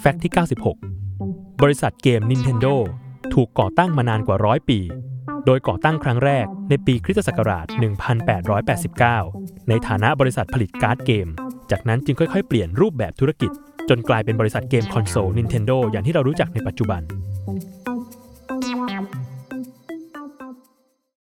แฟกต์ที่ 96 บริษัทเกม Nintendo ถูกก่อตั้งมานานกว่าร้อยปี โดยก่อตั้งครั้งแรกในปีคริสตศักราช 1889 ในฐานะบริษัทผลิตการ์ดเกม จากนั้นจึงค่อยๆ เปลี่ยนรูปแบบธุรกิจ จนกลายเป็นบริษัทเกมคอนโซล Nintendo อย่างที่เรารู้จักในปัจจุบัน